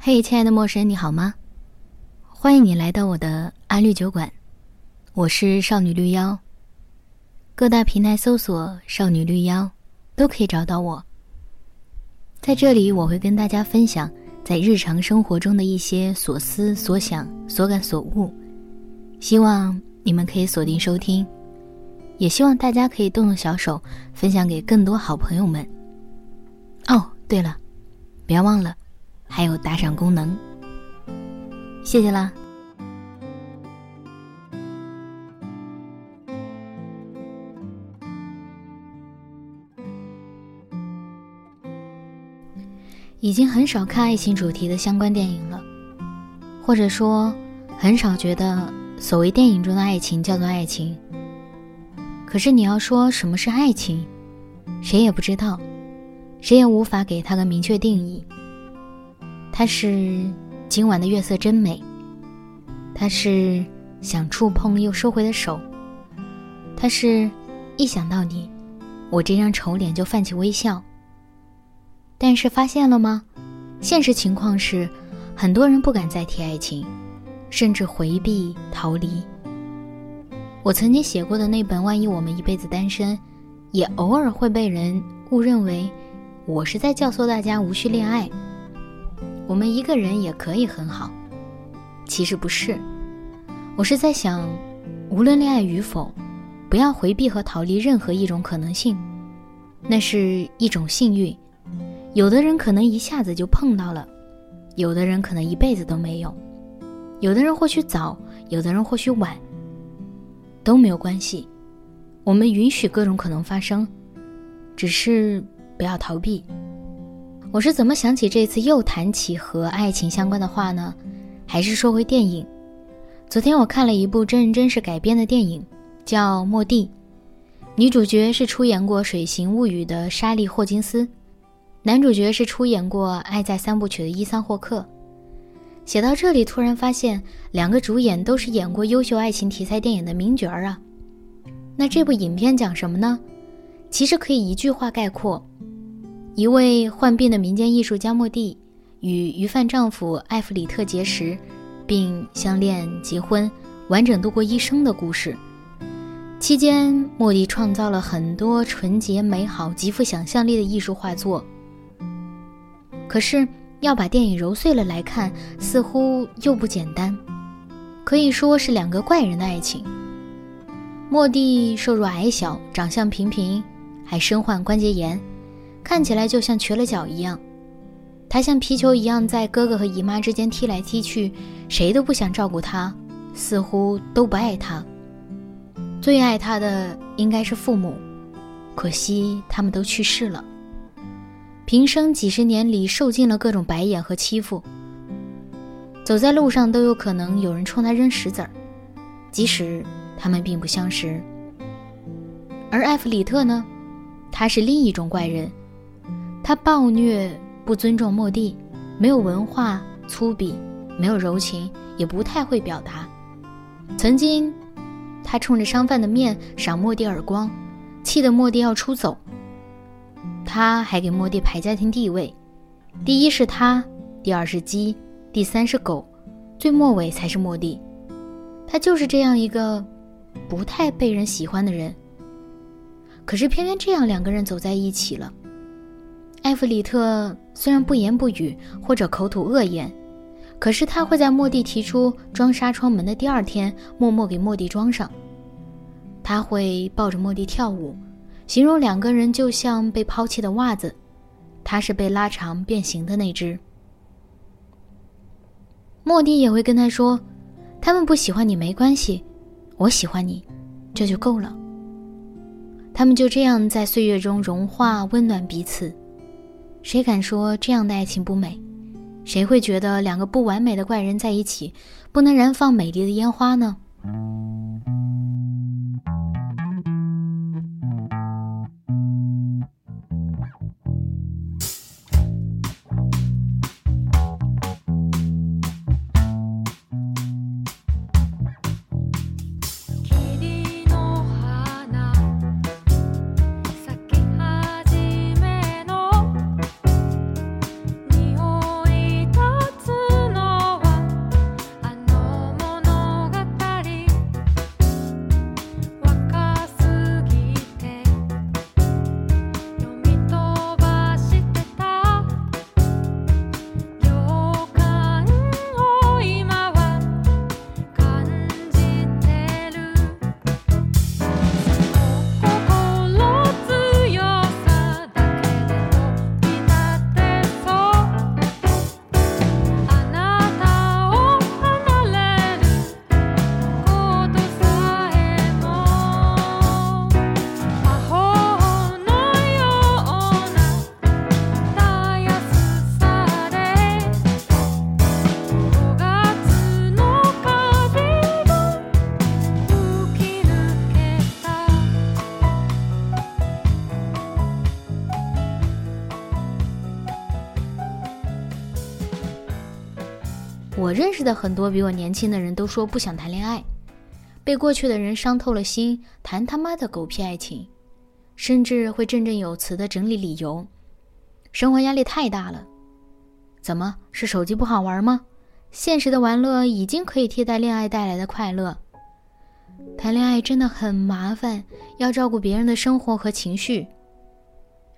嘿，亲爱的陌生人，你好吗？欢迎你来到我的安绿酒馆，我是少女绿妖。各大平台搜索“少女绿妖”，都可以找到我。在这里，我会跟大家分享在日常生活中的一些所思所想、所感所悟，希望你们可以锁定收听，也希望大家可以动动小手，分享给更多好朋友们。哦，对了，别忘了。还有打赏功能，谢谢啦！已经很少看爱情主题的相关电影了，或者说，很少觉得所谓电影中的爱情叫做爱情。可是你要说什么是爱情，谁也不知道，谁也无法给他个明确定义。他是今晚的月色真美，他是想触碰又收回的手，他是一想到你，我这张丑脸就泛起微笑。但是发现了吗？现实情况是，很多人不敢再提爱情，甚至回避逃离。我曾经写过的那本《万一我们一辈子单身》，也偶尔会被人误认为我是在教唆大家无需恋爱。我们一个人也可以很好，其实不是。我是在想，无论恋爱与否，不要回避和逃离任何一种可能性，那是一种幸运。有的人可能一下子就碰到了，有的人可能一辈子都没有，有的人或许早，有的人或许晚，都没有关系。我们允许各种可能发生，只是不要逃避。我是怎么想起这次又谈起和爱情相关的话呢？还是说回电影？昨天我看了一部真人真事改编的电影，叫《莫蒂》，女主角是出演过《水形物语》的莎莉·霍金斯，男主角是出演过《爱在三部曲》的伊桑·霍克。写到这里，突然发现两个主演都是演过优秀爱情题材电影的名角儿啊。那这部影片讲什么呢？其实可以一句话概括。一位患病的民间艺术家莫蒂与鱼贩丈夫艾弗里特结识，并相恋、结婚，完整度过一生的故事。期间，莫蒂创造了很多纯洁、美好、极富想象力的艺术画作。可是，要把电影揉碎了来看，似乎又不简单，可以说是两个怪人的爱情。莫蒂瘦弱矮小，长相平平，还身患关节炎。看起来就像瘸了脚一样，他像皮球一样在哥哥和姨妈之间踢来踢去，谁都不想照顾他，似乎都不爱他。最爱他的应该是父母，可惜他们都去世了。平生几十年里受尽了各种白眼和欺负，走在路上都有可能有人冲他扔石子儿，即使他们并不相识。而艾弗里特呢，他是另一种怪人。他暴虐，不尊重莫蒂，没有文化，粗鄙，没有柔情，也不太会表达。曾经，他冲着商贩的面赏莫蒂耳光，气得莫蒂要出走。他还给莫蒂排家庭地位，第一是他，第二是鸡，第三是狗，最末尾才是莫蒂。他就是这样一个不太被人喜欢的人。可是偏偏这样两个人走在一起了。艾弗里特虽然不言不语或者口吐恶言，可是他会在莫蒂提出装纱窗门的第二天，默默给莫蒂装上。他会抱着莫蒂跳舞，形容两个人就像被抛弃的袜子，他是被拉长变形的那只。莫蒂也会跟他说：“他们不喜欢你没关系，我喜欢你，这就够了。”他们就这样在岁月中融化、温暖彼此。谁敢说这样的爱情不美？谁会觉得两个不完美的怪人在一起，不能燃放美丽的烟花呢？我认识的很多比我年轻的人都说不想谈恋爱，被过去的人伤透了心，谈他妈的狗屁爱情，甚至会振振有词的整理理由，生活压力太大了。怎么是手机不好玩吗？现实的玩乐已经可以替代恋爱带来的快乐。谈恋爱真的很麻烦，要照顾别人的生活和情绪。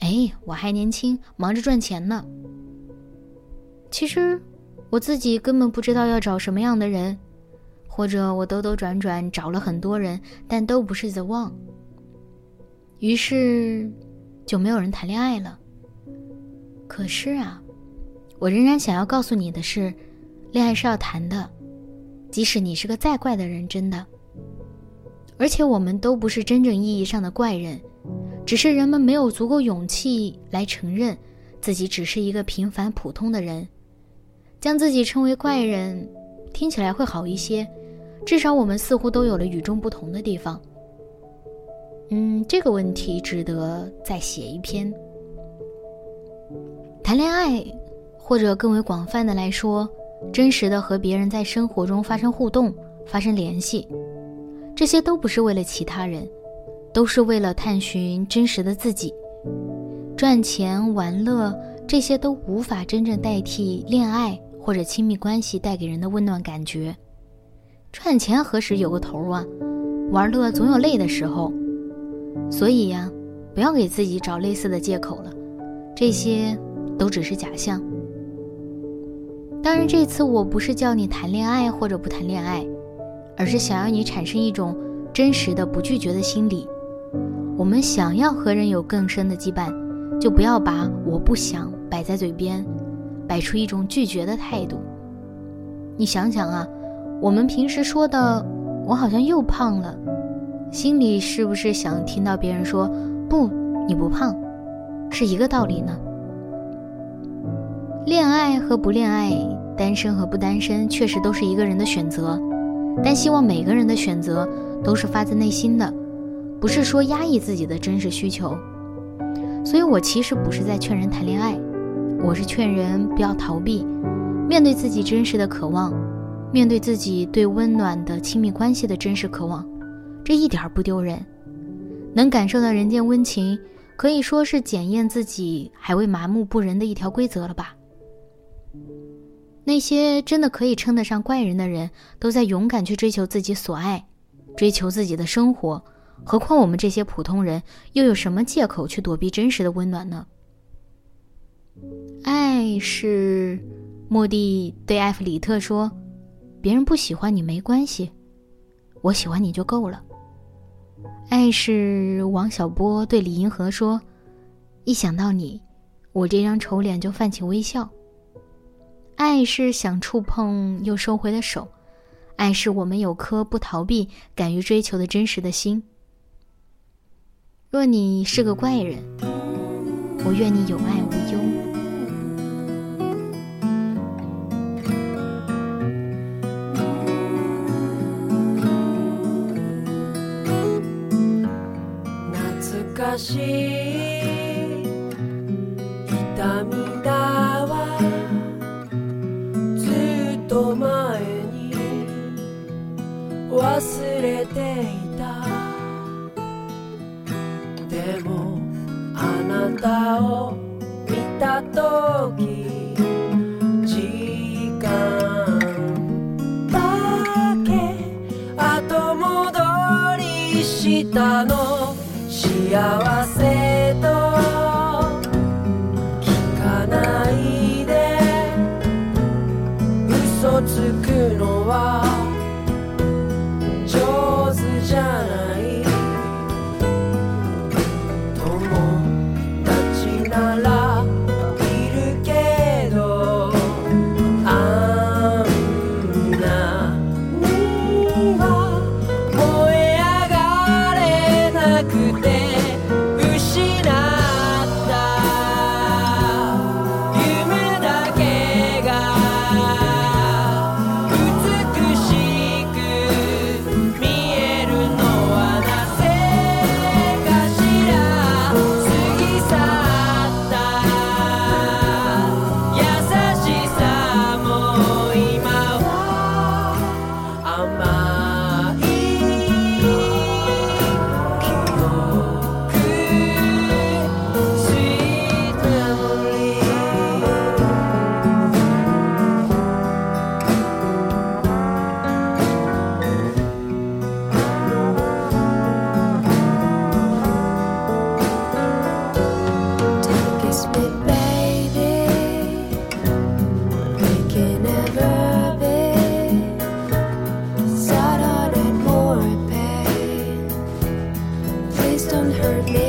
哎，我还年轻，忙着赚钱呢。其实，我自己根本不知道要找什么样的人，或者我兜兜转转找了很多人，但都不是 the one。于是，就没有人谈恋爱了。可是啊，我仍然想要告诉你的是，恋爱是要谈的，即使你是个再怪的人，真的。而且我们都不是真正意义上的怪人，只是人们没有足够勇气来承认自己只是一个平凡普通的人，将自己称为怪人，听起来会好一些。至少我们似乎都有了与众不同的地方。嗯，这个问题值得再写一篇。谈恋爱，或者更为广泛的来说，真实的和别人在生活中发生互动、发生联系。这些都不是为了其他人，都是为了探寻真实的自己。赚钱、玩乐，这些都无法真正代替恋爱或者亲密关系带给人的温暖感觉。赚钱何时有个头啊？玩乐总有累的时候。所以呀，不要给自己找类似的借口了。这些都只是假象。当然，这次我不是叫你谈恋爱或者不谈恋爱。而是想要你产生一种真实的不拒绝的心理。我们想要和人有更深的羁绊，就不要把我不想摆在嘴边，摆出一种拒绝的态度。你想想啊，我们平时说的“我好像又胖了”，心里是不是想听到别人说“不，你不胖”，是一个道理呢？恋爱和不恋爱，单身和不单身，确实都是一个人的选择。但希望每个人的选择都是发自内心的，不是说压抑自己的真实需求。所以我其实不是在劝人谈恋爱，我是劝人不要逃避，面对自己真实的渴望，面对自己对温暖的亲密关系的真实渴望，这一点不丢人。能感受到人间温情，可以说是检验自己还未麻木不仁的一条规则了吧。那些真的可以称得上怪人的人，都在勇敢去追求自己所爱，追求自己的生活。何况我们这些普通人，又有什么借口去躲避真实的温暖呢？爱是，莫蒂对艾弗里特说：“别人不喜欢你没关系，我喜欢你就够了。”爱是王小波对李银河说：“一想到你，我这张丑脸就泛起微笑。”爱是想触碰又收回的手，爱是我们有颗不逃避、敢于追求的真实的心。若你是个怪人，我愿你有爱无忧。しい痛みだわずっと前に忘れていたでもあなたを見た時時間だけ後戻りしたの。幸せと聞かないで。嘘つくのは never